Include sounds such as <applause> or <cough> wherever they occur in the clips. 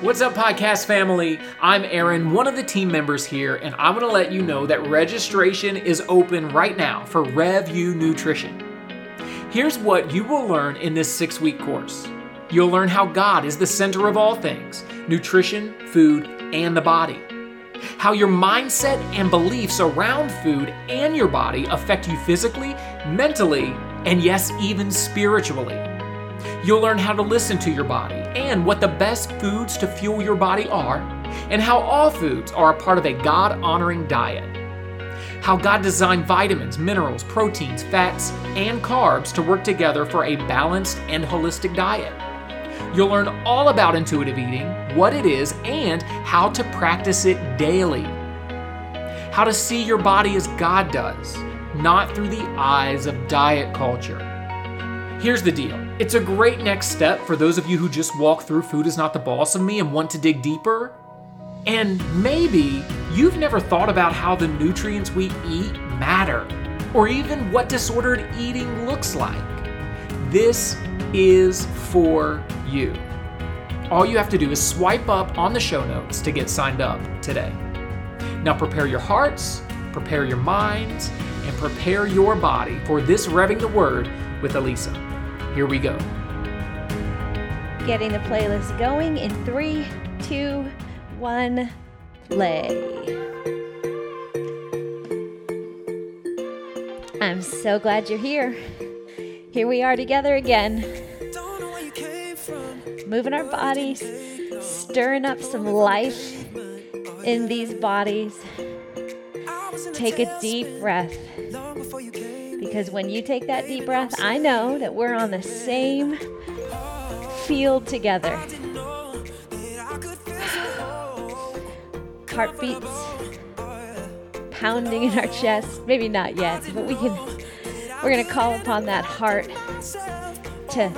What's up, podcast family? I'm Aaron, one of the team members here, and I'm going to let you know that registration is open right now for RevU Nutrition. Here's what you will learn in this six week course you'll learn how God is the center of all things nutrition, food, and the body. How your mindset and beliefs around food and your body affect you physically, mentally, and yes, even spiritually. You'll learn how to listen to your body and what the best foods to fuel your body are, and how all foods are a part of a God honoring diet. How God designed vitamins, minerals, proteins, fats, and carbs to work together for a balanced and holistic diet. You'll learn all about intuitive eating, what it is, and how to practice it daily. How to see your body as God does, not through the eyes of diet culture. Here's the deal it's a great next step for those of you who just walk through Food is Not the Boss of Me and want to dig deeper. And maybe you've never thought about how the nutrients we eat matter, or even what disordered eating looks like. This is for you. All you have to do is swipe up on the show notes to get signed up today. Now prepare your hearts, prepare your minds, and prepare your body for this Revving the Word with Alisa. Here we go. Getting the playlist going in three, two, one, play. I'm so glad you're here. Here we are together again. Moving our bodies, stirring up some life in these bodies. Take a deep breath. Because when you take that deep breath, I know that we're on the same field together. Heartbeats pounding in our chest. Maybe not yet, but we can we're going to call upon that heart to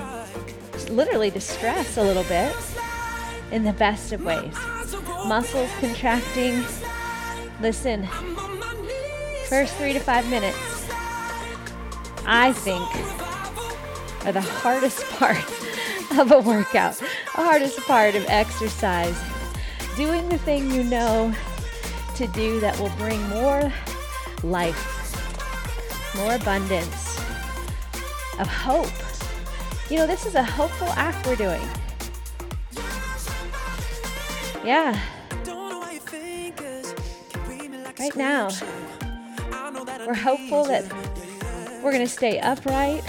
literally distress a little bit in the best of ways. Muscles contracting. Listen, first three to five minutes, I think, are the hardest <laughs> part of a workout, the hardest part of exercise. Doing the thing you know to do that will bring more life, more abundance of hope. You know, this is a hopeful act we're doing. Yeah. Right now, we're hopeful that we're going to stay upright.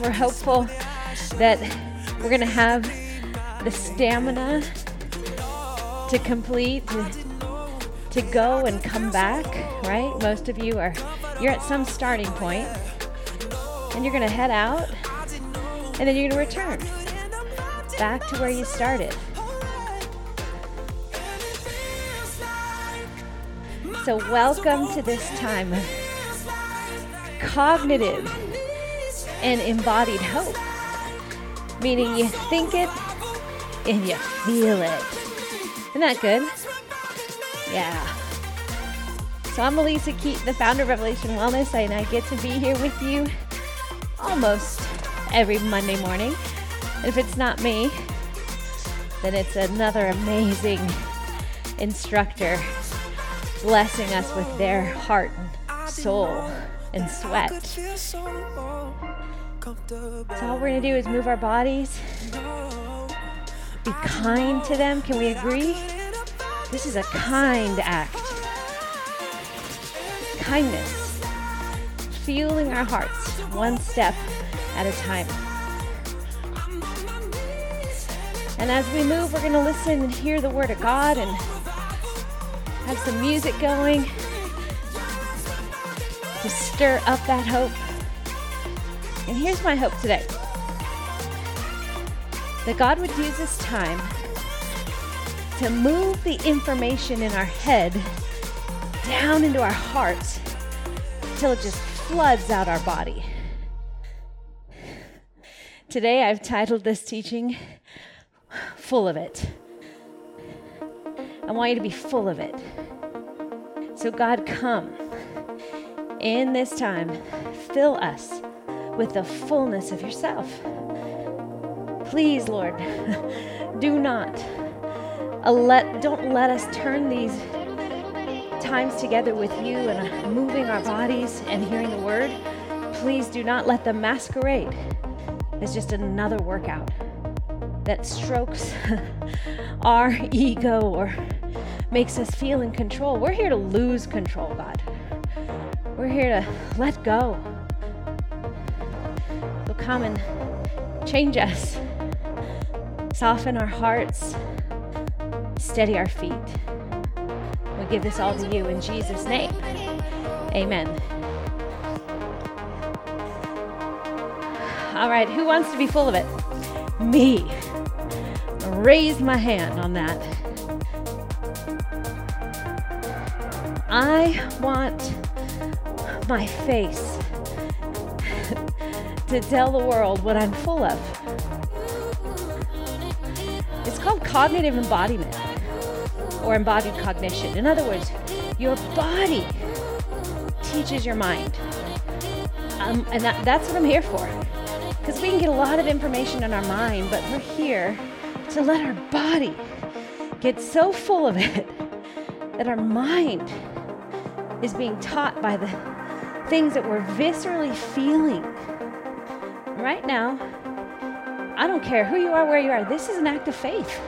We're hopeful that we're going to have the stamina to complete, to, to go and come back, right? Most of you are, you're at some starting point, and you're going to head out, and then you're going to return back to where you started. So, welcome to this time cognitive and embodied hope, meaning you think it and you feel it. Isn't that good? Yeah. So, I'm Alisa Keeton, the founder of Revelation Wellness, and I get to be here with you almost every Monday morning. And if it's not me, then it's another amazing instructor blessing us with their heart and soul and sweat. So, all we're going to do is move our bodies, be kind to them. Can we agree? This is a kind act. Kindness, fueling our hearts one step at a time. And as we move, we're going to listen and hear the Word of God and have some music going to stir up that hope. And here's my hope today that God would use this time to move the information in our head down into our hearts until it just floods out our body. Today I've titled this teaching Full of It. I want you to be full of it. So, God, come in this time, fill us with the fullness of yourself. Please, Lord, <laughs> do not let don't let us turn these times together with you and moving our bodies and hearing the word. Please do not let them masquerade as just another workout that strokes <laughs> our ego or makes us feel in control. We're here to lose control, God. We're here to let go. So come and change us, soften our hearts, steady our feet. We give this all to you in Jesus' name. Amen. All right, who wants to be full of it? Me. Raise my hand on that. I want my face to tell the world what I'm full of. It's called cognitive embodiment or embodied cognition. In other words, your body teaches your mind. Um, and that, that's what I'm here for. Because we can get a lot of information in our mind, but we're here to let our body get so full of it <laughs> that our mind is being taught by the things that we're viscerally feeling. Right now, I don't care who you are, where you are, this is an act of faith.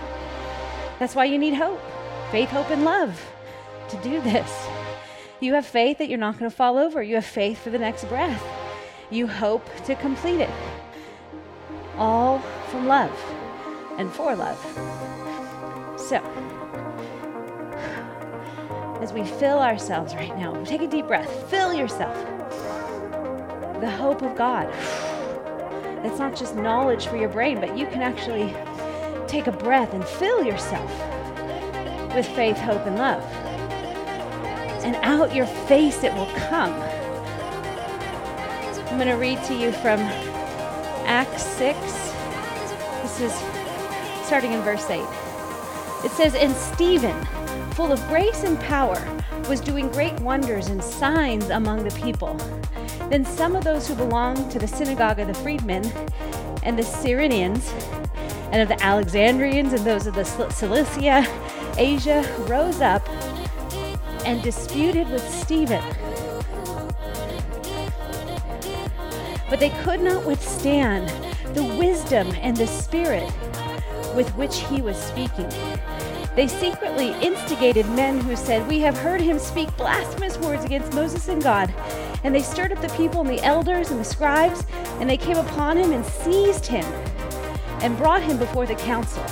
That's why you need hope faith, hope, and love to do this. You have faith that you're not going to fall over, you have faith for the next breath. You hope to complete it. All from love and for love. So, as we fill ourselves right now, take a deep breath, fill yourself. The hope of God. It's not just knowledge for your brain, but you can actually take a breath and fill yourself with faith, hope, and love. And out your face it will come. I'm going to read to you from Acts 6. This is starting in verse 8. It says, And Stephen, full of grace and power, was doing great wonders and signs among the people. Then some of those who belonged to the synagogue of the freedmen and the Cyrenians and of the Alexandrians and those of the Cilicia, Asia, rose up and disputed with Stephen. But they could not withstand the wisdom and the spirit with which he was speaking. They secretly instigated men who said, We have heard him speak blasphemous words against Moses and God. And they stirred up the people and the elders and the scribes, and they came upon him and seized him and brought him before the council.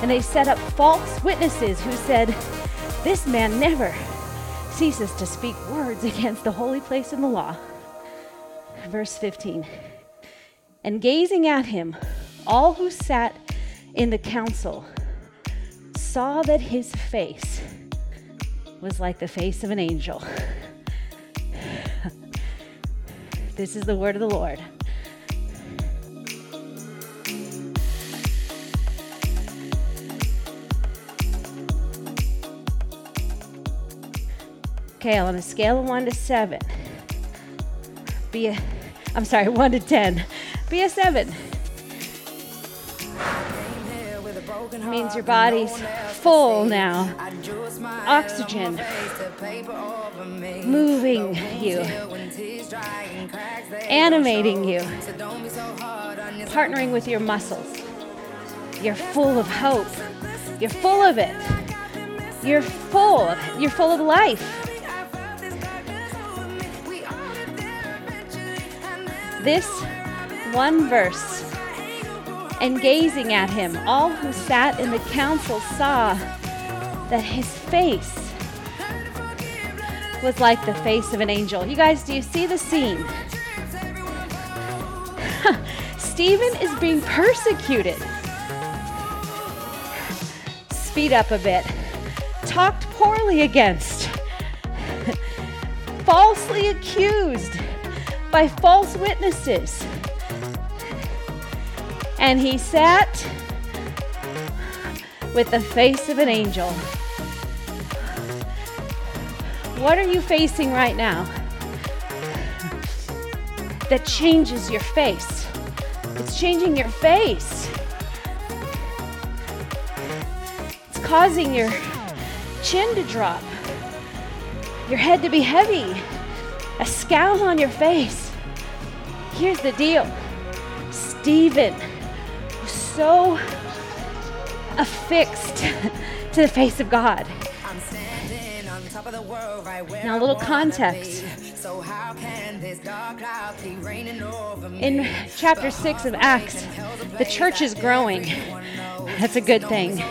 And they set up false witnesses who said, This man never ceases to speak words <laughs> against the holy place and the law. Verse 15. And gazing at him, all who sat in the council saw that his face was like the face of an angel. <laughs> this is the word of the Lord. Okay, on a scale of one to seven, be a, I'm sorry, <laughs> one to ten, be a seven. Means your body's full now. Oxygen moving you, animating you, partnering with your muscles. You're full of hope. You're full of it. You're full. You're full of life. This one verse and gazing at him, all who sat in the council saw that his face was like the face of an angel. You guys, do you see the scene? <laughs> Stephen is being persecuted. Speed up a bit. Talked poorly against. <laughs> Falsely accused by false witnesses and he sat with the face of an angel. What are you facing right now that changes your face? It's changing your face. It's causing your chin to drop, your head to be heavy, a scowl on your face. Here's the deal Stephen so affixed <laughs> to the face of God. Now, a little context. In chapter 6 of Acts, the church is growing. <laughs> That's a good thing.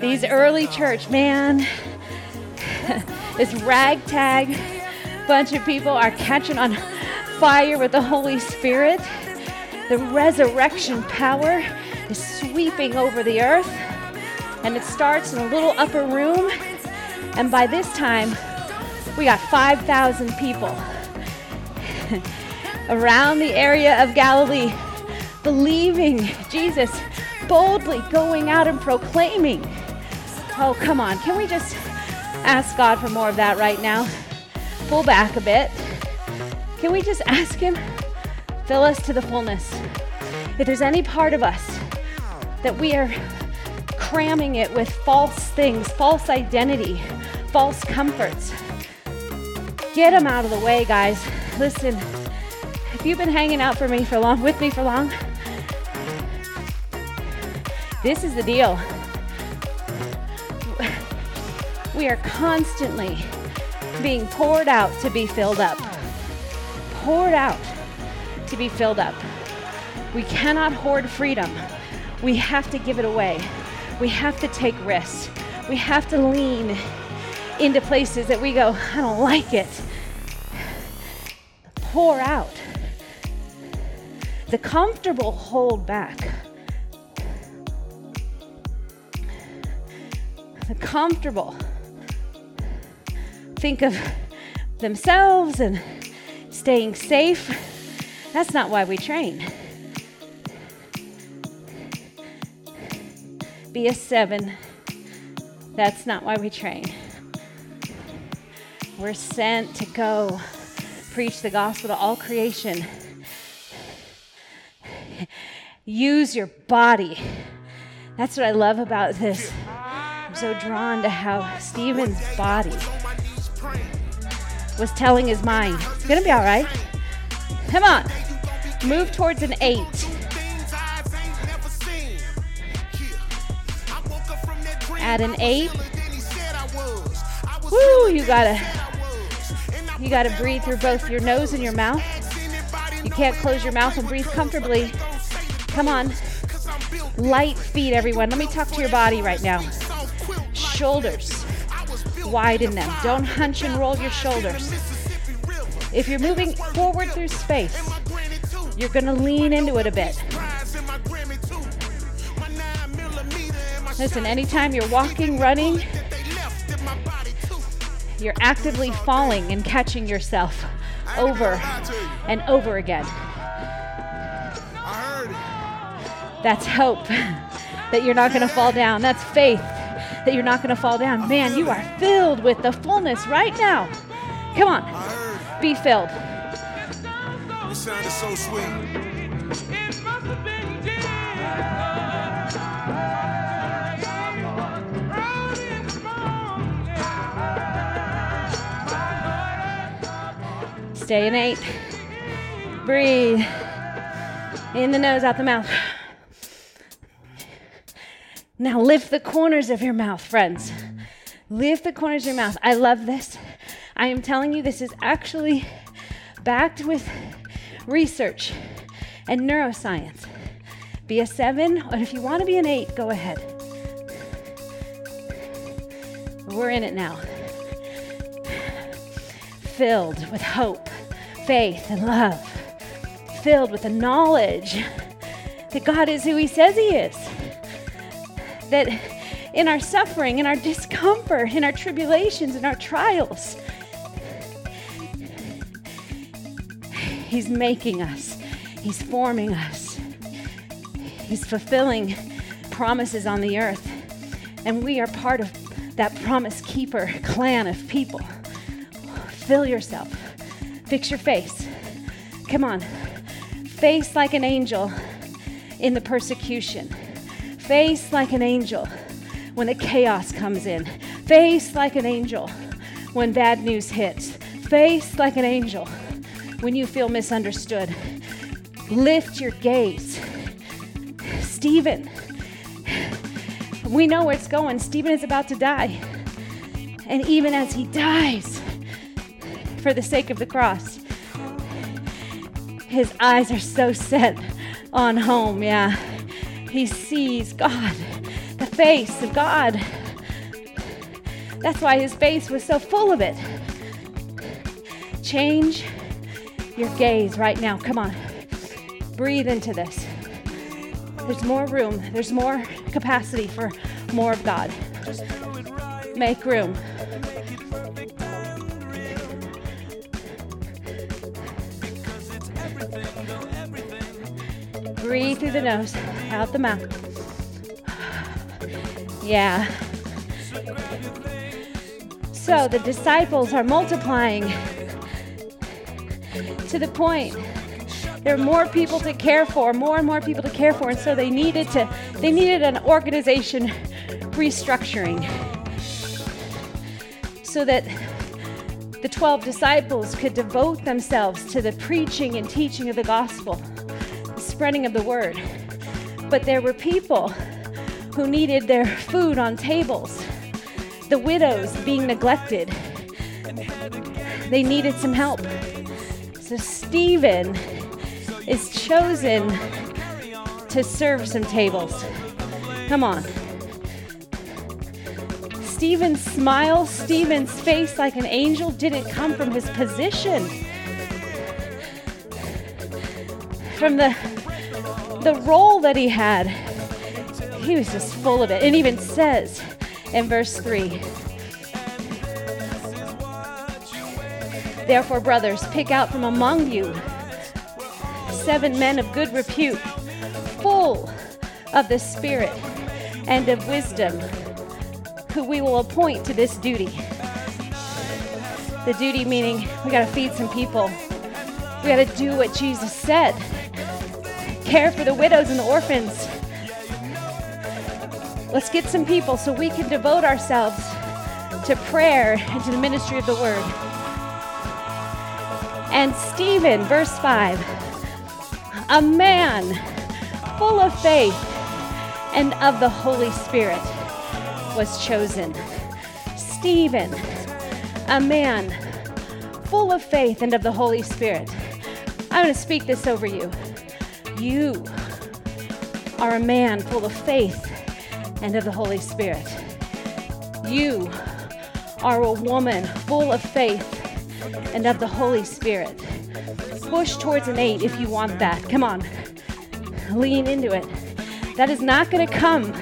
These early church, man, <laughs> this ragtag bunch of people are catching on fire with the Holy Spirit. The resurrection power is sweeping over the earth, and it starts in a little upper room. And by this time, we got 5,000 people <laughs> around the area of Galilee believing Jesus, boldly going out and proclaiming. Oh, come on. Can we just ask God for more of that right now? Pull back a bit. Can we just ask Him? Fill us to the fullness. If there's any part of us that we are cramming it with false things, false identity, false comforts, get them out of the way, guys. Listen, if you've been hanging out for me for long, with me for long, this is the deal. We are constantly being poured out to be filled up. Poured out to be filled up. We cannot hoard freedom. We have to give it away. We have to take risks. We have to lean into places that we go, I don't like it. Pour out. The comfortable hold back. The comfortable think of themselves and staying safe. That's not why we train. Be a seven. That's not why we train. We're sent to go preach the gospel to all creation. Use your body. That's what I love about this. I'm so drawn to how Stephen's body was telling his mind, it's gonna be all right. Come on, move towards an eight. At an eight, woo, you gotta, you gotta breathe through both your nose and your mouth. You can't close your mouth and breathe comfortably. Come on, light feet, everyone. Let me talk to your body right now. Shoulders widen them. Don't hunch and roll your shoulders. If you're moving forward through space, you're going to lean into it a bit. Listen, anytime you're walking, running, you're actively falling and catching yourself over and over again. That's hope that you're not going to fall down. That's faith that you're not going to fall down. Man, you are filled with the fullness right now. Come on, be filled. It sounded so sweet. Stay in eight. Breathe. In the nose, out the mouth. Now lift the corners of your mouth, friends. Lift the corners of your mouth. I love this. I am telling you, this is actually backed with research and neuroscience. Be a seven, and if you want to be an eight, go ahead. We're in it now. Filled with hope, faith, and love. Filled with the knowledge that God is who He says He is that in our suffering, in our discomfort, in our tribulations, in our trials, He's making us, He's forming us, He's fulfilling promises on the earth. And we are part of that promise keeper clan of people. Fill yourself, fix your face. Come on, face like an angel in the persecution face like an angel when the chaos comes in. Face like an angel when bad news hits. Face like an angel when you feel misunderstood. Lift your gaze. Stephen, we know where it's going. Stephen is about to die. And even as he dies for the sake of the cross, his eyes are so set on home, yeah. He sees God, the face of God. That's why his face was so full of it. Change your gaze right now. Come on. Breathe into this. There's more room, there's more capacity for more of God. Make room. Through the nose, out the mouth. Yeah. So the disciples are multiplying to the point there are more people to care for, more and more people to care for, and so they needed to they needed an organization restructuring so that the 12 disciples could devote themselves to the preaching and teaching of the gospel, spreading of the word. But there were people who needed their food on tables, the widows being neglected. They needed some help. So Stephen is chosen to serve some tables. Come on. Stephen's smile, Stephen's face like an angel didn't come from his position. From the the role that he had. He was just full of it. It even says in verse 3 Therefore, brothers, pick out from among you seven men of good repute, full of the Spirit and of wisdom, who we will appoint to this duty. The duty meaning we got to feed some people. We got to do what Jesus said care for the widows and the orphans. Let's get some people so we can devote ourselves to prayer and to the ministry of the word. And Stephen, verse 5 a man full of faith and of the Holy Spirit was chosen. Stephen, a man full of faith and of the Holy Spirit. I'm going to speak this over you. You are a man full of faith and of the Holy Spirit. You are a woman full of faith and of the Holy Spirit push towards an eight if you want that. Come on. Lean into it. That is not going to come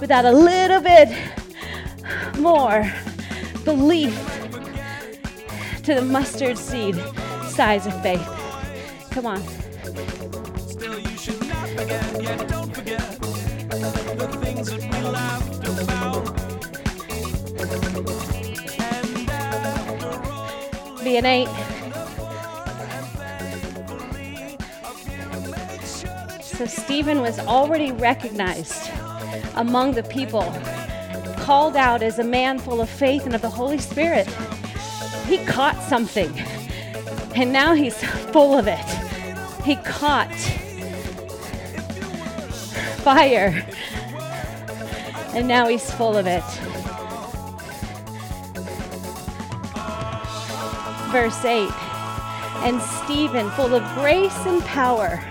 without a little bit more belief to the mustard seed size of faith. Come on. Still, you should not forget, yet don't forget the things that we laughed about. be an eight. So Stephen was already recognized among the people, called out as a man full of faith and of the Holy Spirit. He caught something, and now he's <laughs> full of it. He caught fire, and now he's full of it. verse 8. And Stephen, full of grace and power,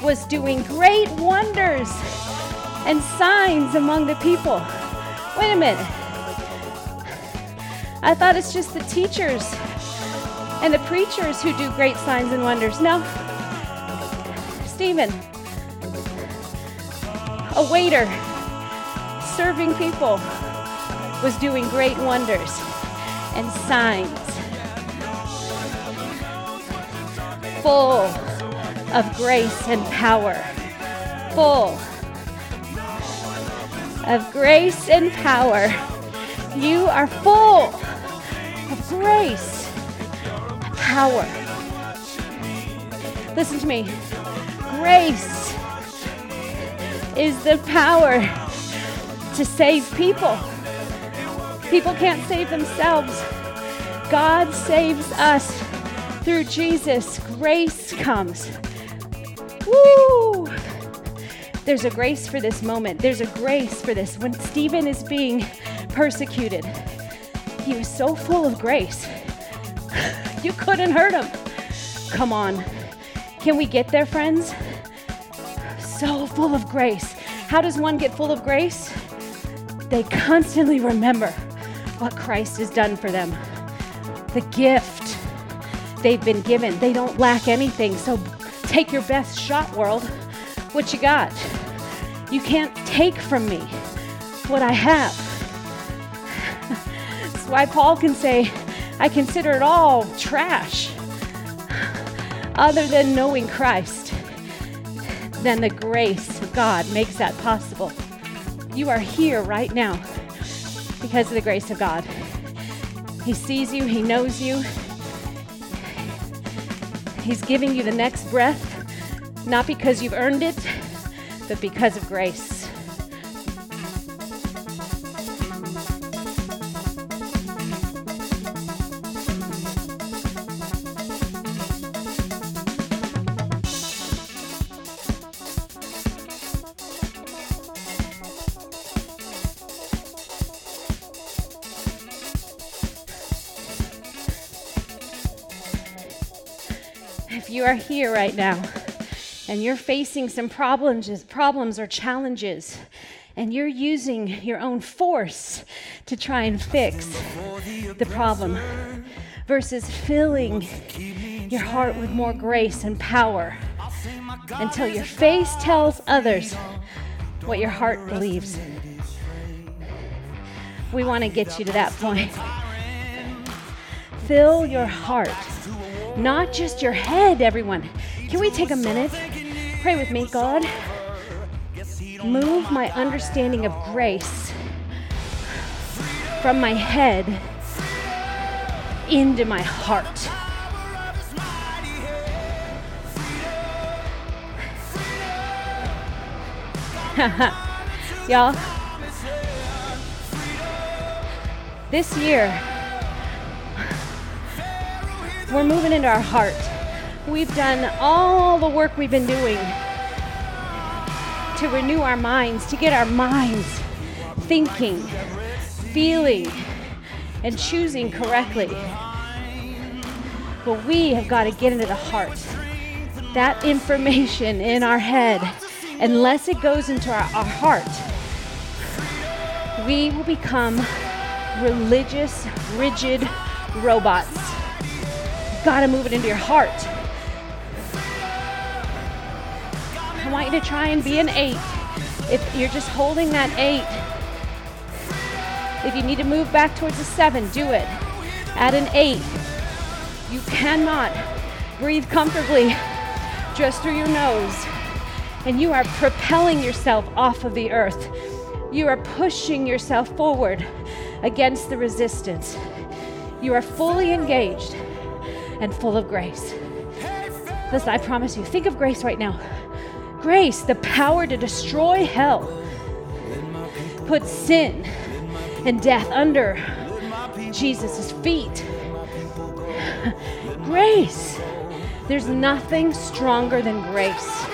was doing great wonders and signs among the people. Wait a minute. I thought it's just the teachers and the preachers who do great signs and wonders. No. Stephen, a waiter serving people, was doing great wonders and signs full of grace and power. Full of grace and power. You are full of grace, power. Listen to me. Grace is the power to save people. People can't save themselves. God saves us through Jesus. Grace comes. Woo! There's a grace for this moment. There's a grace for this. When Stephen is being persecuted, he was so full of grace. <laughs> You couldn't hurt him. Come on. Can we get there, friends? So full of grace. How does one get full of grace? They constantly remember what Christ has done for them. The gift they've been given. They don't lack anything. So take your best shot, world. What you got? You can't take from me what I have. <laughs> That's why Paul can say, I consider it all trash other than knowing Christ. Then the grace of God makes that possible. You are here right now because of the grace of God. He sees you, He knows you. He's giving you the next breath, not because you've earned it, but because of grace. Are here right now and you're facing some problems, problems or challenges, and you're using your own force to try and fix the problem versus filling your heart with more grace and power until your face tells others what your heart believes. We want to get you to that point. Fill your heart not just your head, everyone. Can we take a minute? Pray with me, God. Move my understanding of grace from my head into my heart. <laughs> Y'all, this year, we're moving into our heart. We've done all the work we've been doing to renew our minds, to get our minds thinking, feeling, and choosing correctly. But we have got to get into the heart. That information in our head, unless it goes into our, our heart, we will become religious, rigid robots got to move it into your heart. I want you to try and be an eight. If you're just holding that eight, if you need to move back towards a seven, do it. At an eight, you cannot breathe comfortably just through your nose. And you are propelling yourself off of the earth. You are pushing yourself forward against the resistance. You are fully engaged and full of grace. Listen, I promise you, think of grace right now. Grace, the power to destroy hell, put sin and death under Jesus' feet. <laughs> grace. There's nothing stronger than grace.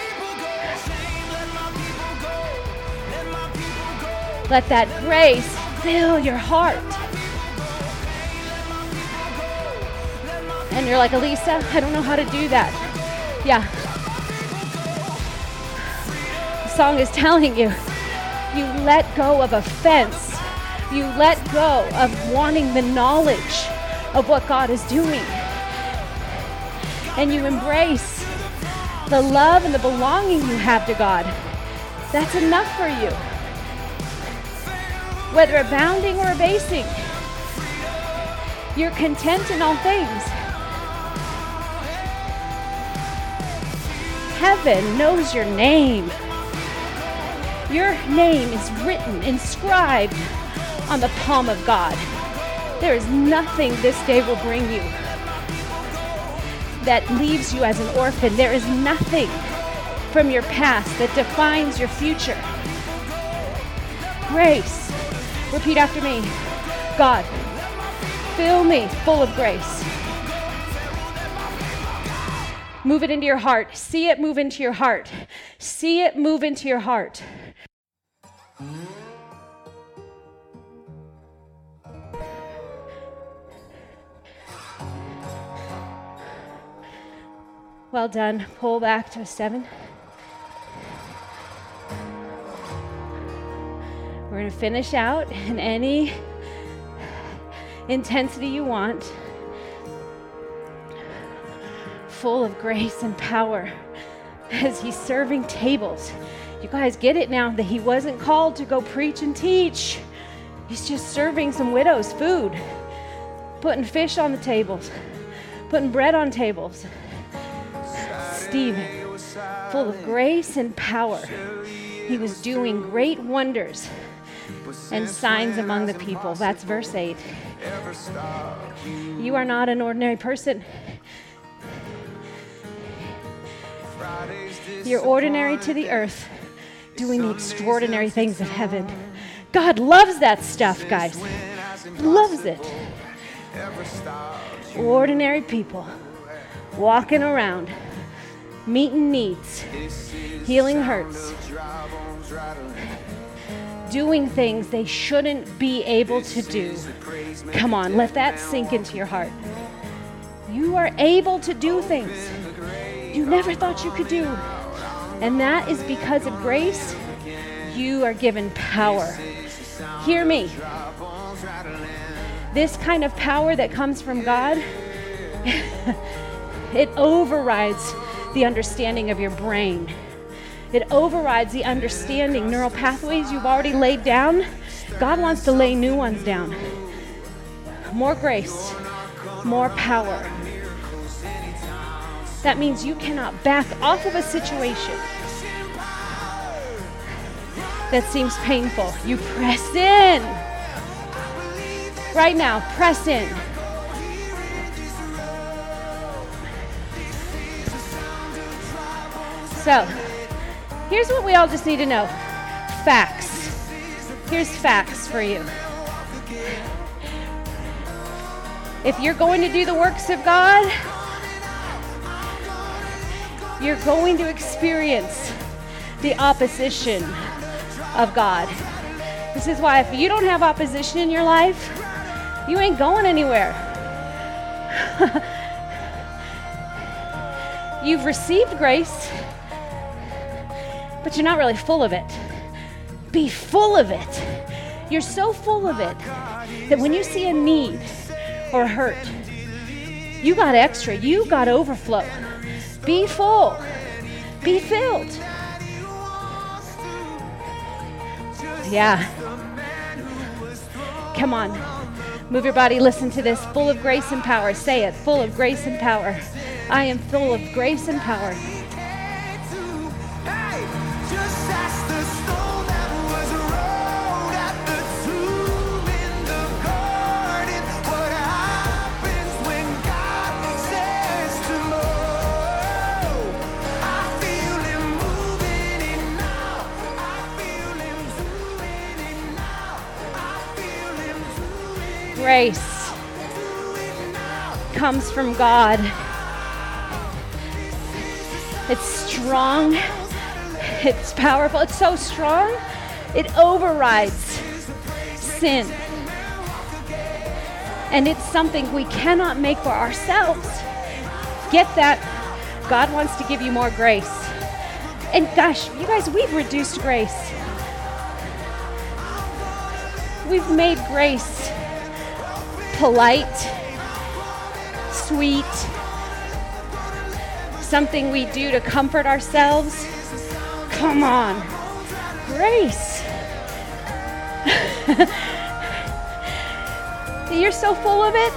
Let that grace fill your heart. And you're like, Alisa, I don't know how to do that. Yeah. The song is telling you, you let go of offense. You let go of wanting the knowledge of what God is doing. And you embrace the love and the belonging you have to God. That's enough for you. Whether abounding or abasing, you're content in all things. Heaven knows your name. Your name is written, inscribed on the palm of God. There is nothing this day will bring you that leaves you as an orphan. There is nothing from your past that defines your future. grace. Repeat after me God, fill me full of grace. Move it into your heart. See it move into your heart. See it move into your heart. Well done. Pull back to a seven. We're going to finish out in any intensity you want, full of grace and power as he's serving tables. You guys get it now that he wasn't called to go preach and teach. He's just serving some widows food, putting fish on the tables, putting bread on tables. Stephen, full of grace and power, he was doing great wonders and signs among the people. That's verse 8. You are not an ordinary person. You're ordinary to the earth, doing the extraordinary things of heaven. God loves that stuff, guys. Loves it. Ordinary people walking around, meeting needs, healing hurts, doing things they shouldn't be able to do. Come on, let that sink into your heart. You are able to do things you never thought you could do. And that is because of grace, you are given power. Hear me. This kind of power that comes from God, <laughs> it overrides the understanding of your brain. It overrides the understanding, neural pathways you've already laid down. God wants to lay new ones down. More grace, more power. That means you cannot back off of a situation that seems painful. You press in. Right now, press in. So, here's what we all just need to know facts. Here's facts for you. If you're going to do the works of God, you're going to experience the opposition of God. This is why if you don't have opposition in your life, you ain't going anywhere. <laughs> You've received grace, but you're not really full of it. Be full of it. You're so full of it that when you see a need or a hurt, you got extra, you got overflow. Be full, be filled. Yeah. Come on. Move your body. Listen to this. Full of grace and power. Say it. Full of grace and power. I am full of grace and power. Grace comes from God. It's strong, it's powerful, it's so strong, it overrides sin. And it's something we cannot make for ourselves. Get that? God wants to give you more grace. And gosh, you guys, we've reduced grace. We've made grace polite, sweet, something we do to comfort ourselves. Come on, grace. <laughs> You're so full of it.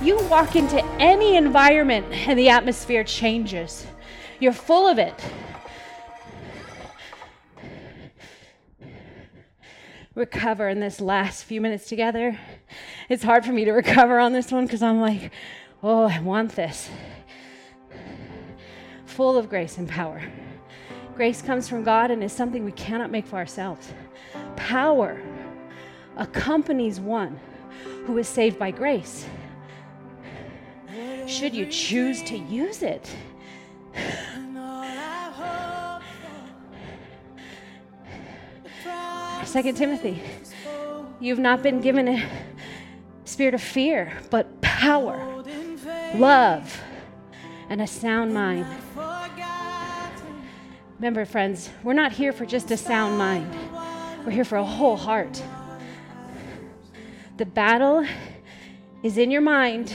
You walk into any environment and the atmosphere changes. You're full of it. Recover in this last few minutes together. It's hard for me to recover on this one because I'm like, oh, I want this. Full of grace and power. Grace comes from God and is something we cannot make for ourselves. power accompanies one who is saved by grace. Should you choose to use it? Second Timothy, you've not been given a spirit of fear, but power, love, and a sound mind. Remember, friends, we're not here for just a sound mind, we're here for a whole heart. The battle is in your mind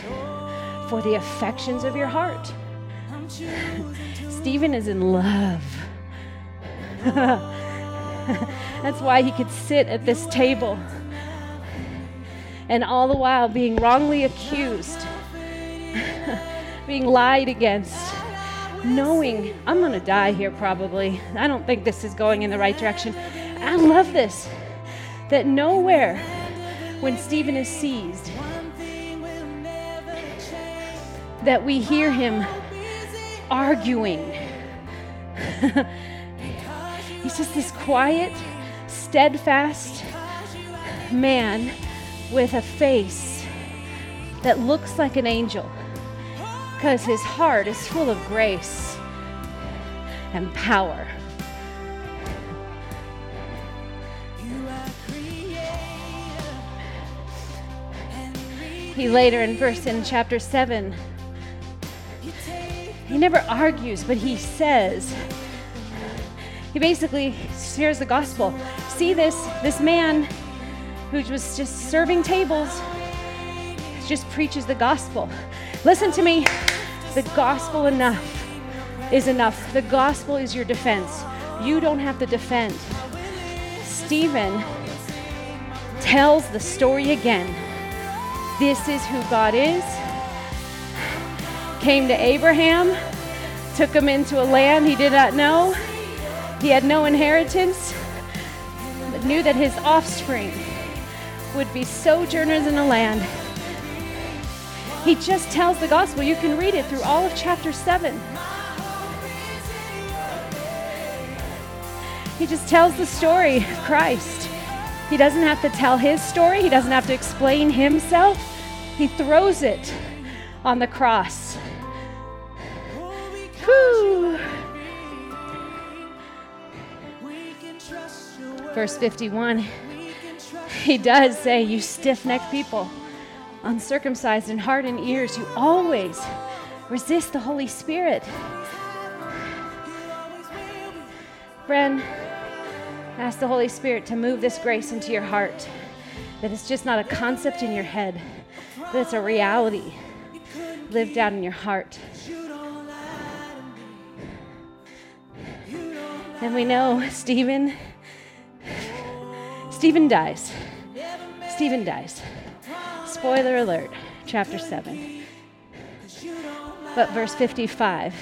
for the affections of your heart. <laughs> Stephen is in love. <laughs> <laughs> That's why he could sit at this table and all the while being wrongly accused, <laughs> being lied against, knowing I'm going to die here probably. I don't think this is going in the right direction. I love this that nowhere when Stephen is seized that we hear him arguing. <laughs> He's just this quiet, steadfast man with a face that looks like an angel because his heart is full of grace and power. He later in verse in chapter 7 he never argues, but he says, he basically shares the gospel. See this, this man who was just serving tables just preaches the gospel. Listen to me. The gospel enough is enough. The gospel is your defense. You don't have to defend. Stephen tells the story again. This is who God is came to Abraham, took him into a land he did not know. He had no inheritance, but knew that his offspring would be sojourners in a land. He just tells the gospel. You can read it through all of chapter 7. He just tells the story of Christ. He doesn't have to tell his story, he doesn't have to explain himself. He throws it on the cross. Whew. Verse 51, he does say, You stiff necked people, uncircumcised in heart and ears, you always resist the Holy Spirit. Friend, ask the Holy Spirit to move this grace into your heart. That it's just not a concept in your head, that it's a reality lived out in your heart. And we know Stephen Stephen dies. Stephen dies. Spoiler alert, chapter 7. But verse 55.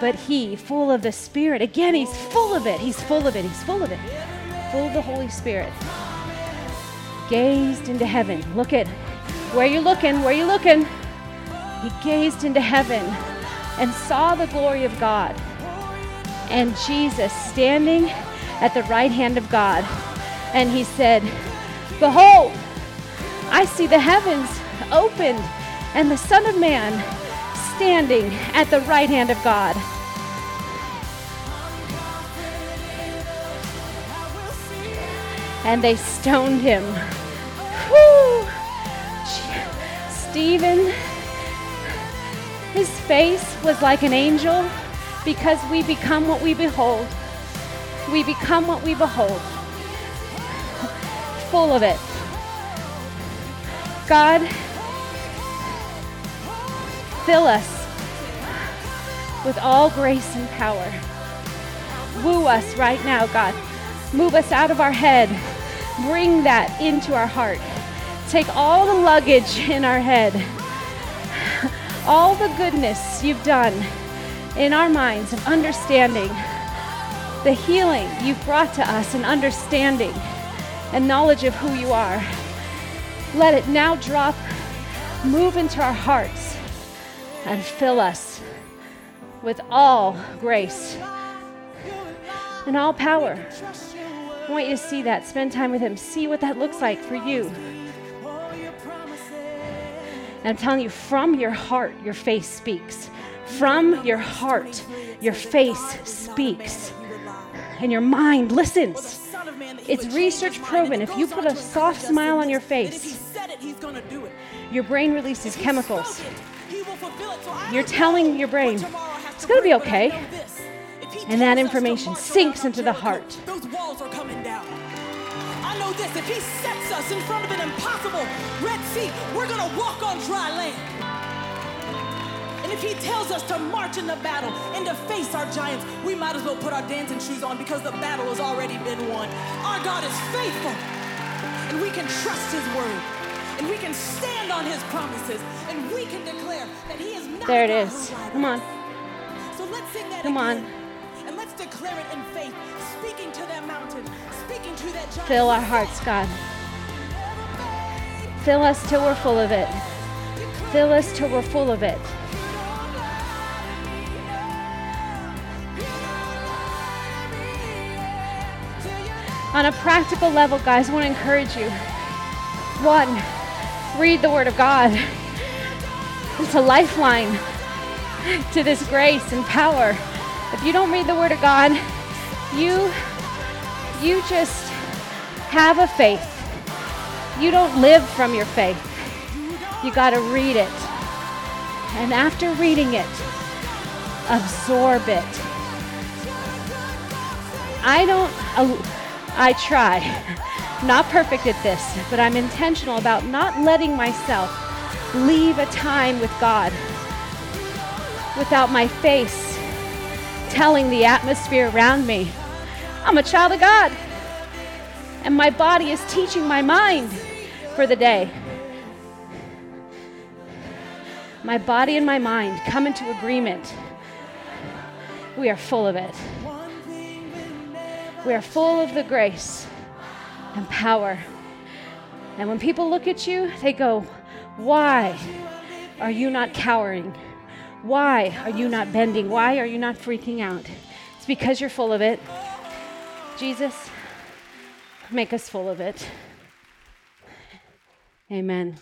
But he, full of the Spirit, again, he's full of it. He's full of it. He's full of it. Full of the Holy Spirit. Gazed into heaven. Look at where you're looking, where you're looking. He gazed into heaven and saw the glory of God and Jesus standing at the right hand of God. And he said, Behold, I see the heavens opened and the Son of Man standing at the right hand of God. And they stoned him. Whew. Stephen, his face was like an angel because we become what we behold. We become what we behold. Full of it. God, fill us with all grace and power. Woo us right now, God. Move us out of our head. Bring that into our heart. Take all the luggage in our head, all the goodness you've done in our minds of understanding the healing you've brought to us and understanding and knowledge of who you are. Let it now drop, move into our hearts, and fill us with all grace. and all power. I want you to see that. Spend time with Him. See what that looks like for you. And I'm telling you, from your heart, your face speaks. From your heart, your face speaks. And your mind listens. It's research proven. If you put a soft smile on your face, your brain releases chemicals. You're telling your brain, it's going to be okay. And that information sinks into the heart. Those walls are coming down. I know this if he sets us in front of an impossible Red Sea, we're going to walk on dry land. And if he tells us to march in the battle and to face our giants, we might as well put our dancing shoes on because the battle has already been won. Our God is faithful, and we can trust his word, and we can stand on his promises, and we can declare that he is not. There it is. Come on. So let's sing that Come again. on. And let's declare it in faith, speaking to that mountain, speaking to that giant. Fill our hearts, God. Fill us till we're full of it. Fill us till we're full of it. On a practical level, guys, I want to encourage you. One, read the Word of God. It's a lifeline to this grace and power. If you don't read the Word of God, you you just have a faith. You don't live from your faith. You got to read it. And after reading it, absorb it. I don't I try. Not perfect at this, but I'm intentional about not letting myself leave a time with God without my face telling the atmosphere around me, I'm a child of God. And my body is teaching my mind for the day. My body and my mind come into agreement. We are full of it. We are full of the grace and power. And when people look at you, they go, Why are you not cowering? Why are you not bending? Why are you not freaking out? It's because you're full of it. Jesus, make us full of it. Amen.